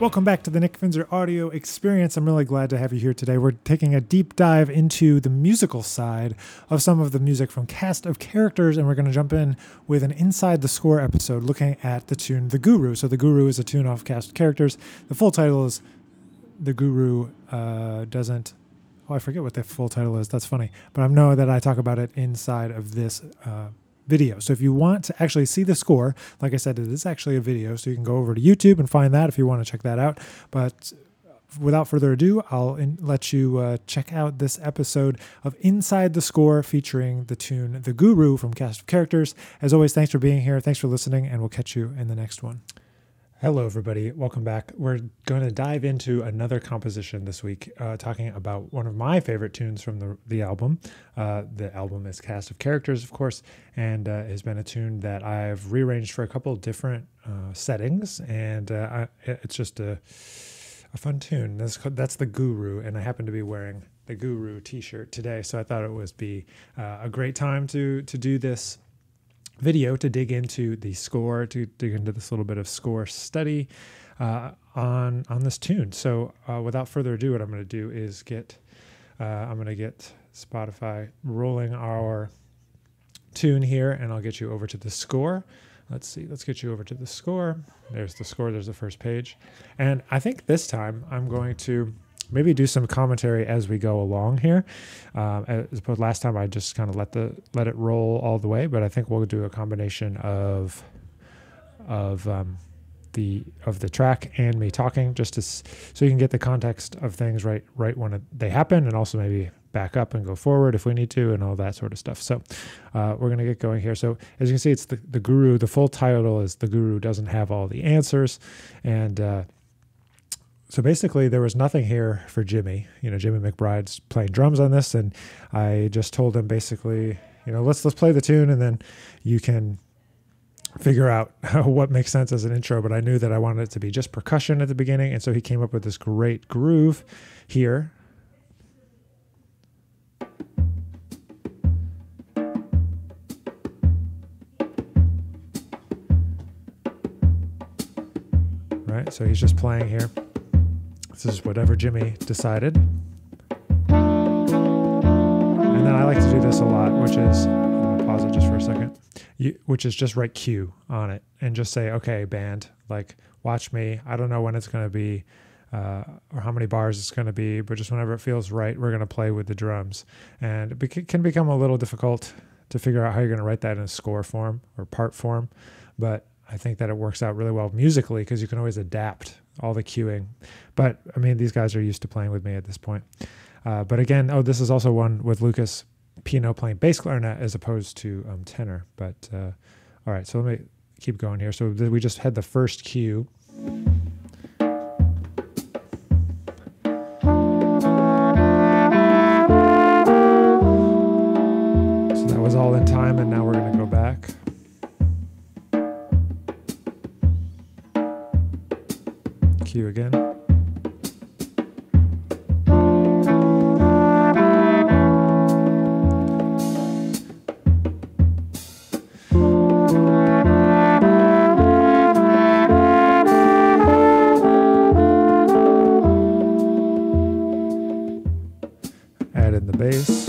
Welcome back to the Nick Finzer audio experience. I'm really glad to have you here today. We're taking a deep dive into the musical side of some of the music from Cast of Characters, and we're going to jump in with an Inside the Score episode looking at the tune The Guru. So, The Guru is a tune off Cast of Characters. The full title is The Guru uh, Doesn't. Oh, I forget what the full title is. That's funny. But I know that I talk about it inside of this uh, video. So if you want to actually see the score, like I said, it is actually a video. So you can go over to YouTube and find that if you want to check that out. But without further ado, I'll in, let you uh, check out this episode of Inside the Score featuring the tune The Guru from Cast of Characters. As always, thanks for being here. Thanks for listening, and we'll catch you in the next one. Hello, everybody. Welcome back. We're going to dive into another composition this week, uh, talking about one of my favorite tunes from the, the album. Uh, the album is Cast of Characters, of course, and uh, has been a tune that I've rearranged for a couple different uh, settings, and uh, I, it's just a, a fun tune. That's, that's the Guru, and I happen to be wearing the Guru T-shirt today, so I thought it would be uh, a great time to to do this video to dig into the score, to dig into this little bit of score study uh, on on this tune. So uh, without further ado, what I'm going to do is get uh, I'm going to get Spotify rolling our tune here, and I'll get you over to the score. Let's see. Let's get you over to the score. There's the score. There's the first page, and I think this time I'm going to maybe do some commentary as we go along here. Um, as opposed last time I just kind of let the let it roll all the way, but I think we'll do a combination of of um, the of the track and me talking just to so you can get the context of things right right when it, they happen and also maybe back up and go forward if we need to and all that sort of stuff. So uh, we're going to get going here. So as you can see it's the, the guru the full title is the guru doesn't have all the answers. And uh, so basically there was nothing here for Jimmy. You know, Jimmy McBride's playing drums on this, and I just told him basically, you know, let's let's play the tune, and then you can figure out what makes sense as an intro. But I knew that I wanted it to be just percussion at the beginning, and so he came up with this great groove here. Right, so he's just playing here. This is whatever Jimmy decided. And then I like to do this a lot, which is, I'm to pause it just for a second, you, which is just write Q on it and just say, okay, band, like, watch me. I don't know when it's to be uh, or how many bars it's going to be, but just whenever it feels right, we're going to play with the drums. And it can become a little difficult to figure out how you're going to write that in a score form or part form. But I think that it works out really well musically because you can always adapt all the cueing. But I mean, these guys are used to playing with me at this point. Uh, but again, oh, this is also one with Lucas Pino playing bass clarinet as opposed to um, tenor. But uh, all right, so let me keep going here. So we just had the first cue. Cue again. Add in the bass.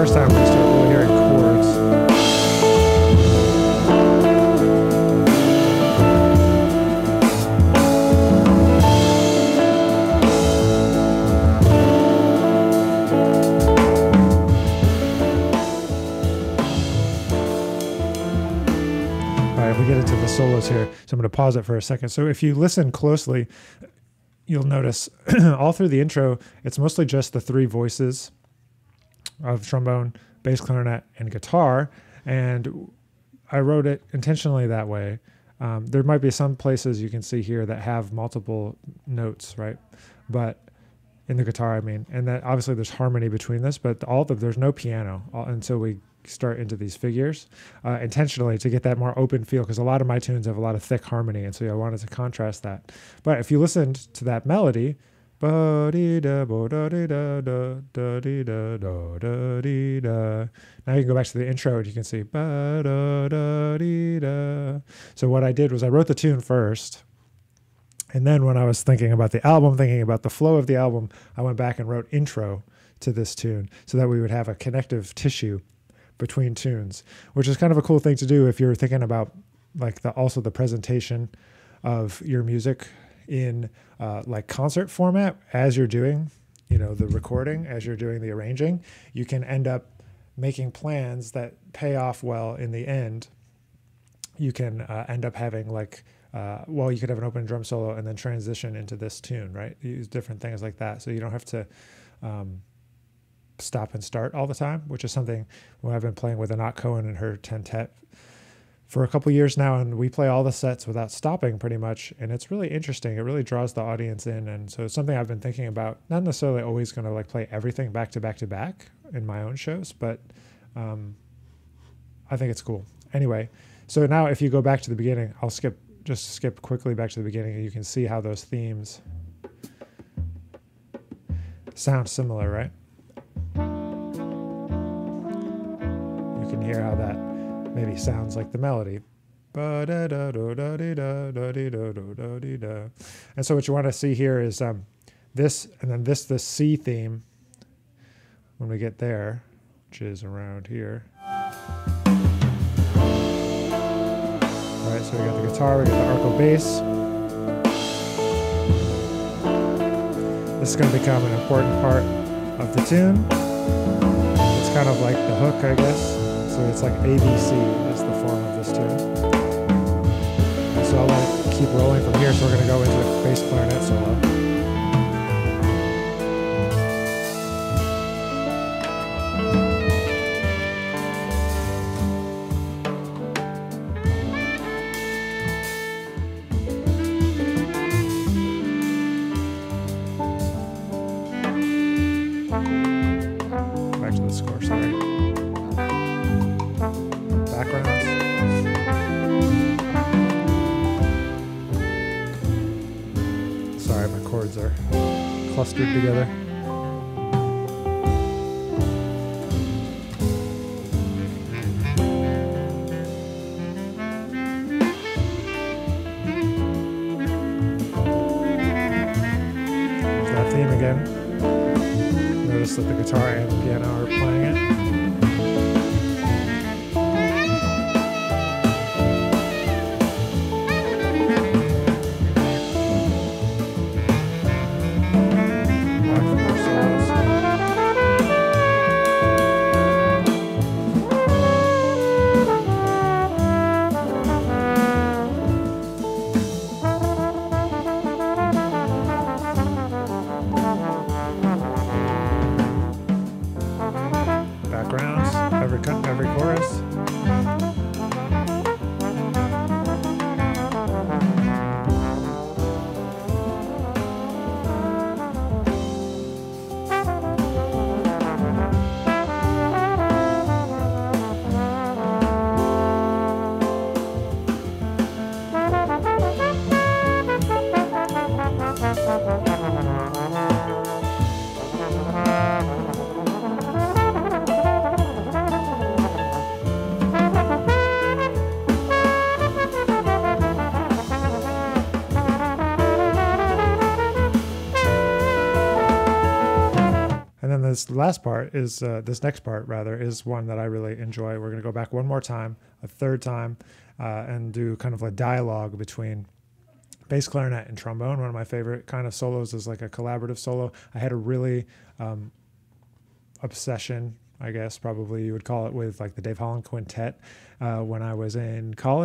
first time we start really hearing chords. get into the solos here. So I'm going to pause it for a second. So if you listen closely, you'll notice all through the intro, it's mostly just the three voices of trombone, bass clarinet, and guitar. And I wrote it intentionally that way. Um, there might be some places you can see here that have multiple notes, right? But in the guitar, I mean, and that obviously there's harmony between this, but all the there's no piano all, until we start into these figures uh, intentionally to get that more open feel because a lot of my tunes have a lot of thick harmony, and so I wanted to contrast that. But if you listened to that melody, now you can go back to the intro and you can see. So what I did was I wrote the tune first. And then when I was thinking about the album, thinking about the flow of the album, I went back and wrote intro to this tune so that we would have a connective tissue between tunes, which is kind of a cool thing to do if you're thinking about like the also the presentation of your music in uh, like concert format as you're doing, you know, the recording, as you're doing the arranging, you can end up making plans that pay off well in the end. You can uh, end up having like, uh, well, you could have an open drum solo and then transition into this tune, right? Use different things like that, so you don't have to um, stop and start all the time, which is something when I've been playing with Anat Cohen and her tentet for a couple years now, and we play all the sets without stopping pretty much, and it's really interesting. It really draws the audience in, and so it's something I've been thinking about. Not necessarily always going to like play everything back to back to back in my own shows, but um, I think it's cool. Anyway, so now if you go back to the beginning, I'll skip just skip quickly back to the beginning, and you can see how those themes sound similar, right? You can hear how that maybe sounds like the melody. And so what you want to see here is um, this, and then this, the C theme when we get there, which is around here. All right, so we got the guitar, we got the arco bass. This is going to become an important part of the tune. It's kind of like the hook, I guess. It's like ABC is the form of this tune. So I'll let it keep rolling from here. So we're going to go into bass clarinet solo. Clustered hmm. together. There's that theme again. Notice that the guitar last part is uh, this next part rather is one that I really enjoy. We're going to go back one more time, a third time, uh, and do kind of a dialogue between bass clarinet and trombone. One of my favorite kind of solos is like a collaborative solo. I had a really um, obsession, I guess probably you would call it, with like the Dave Holland Quintet uh, when I was in college.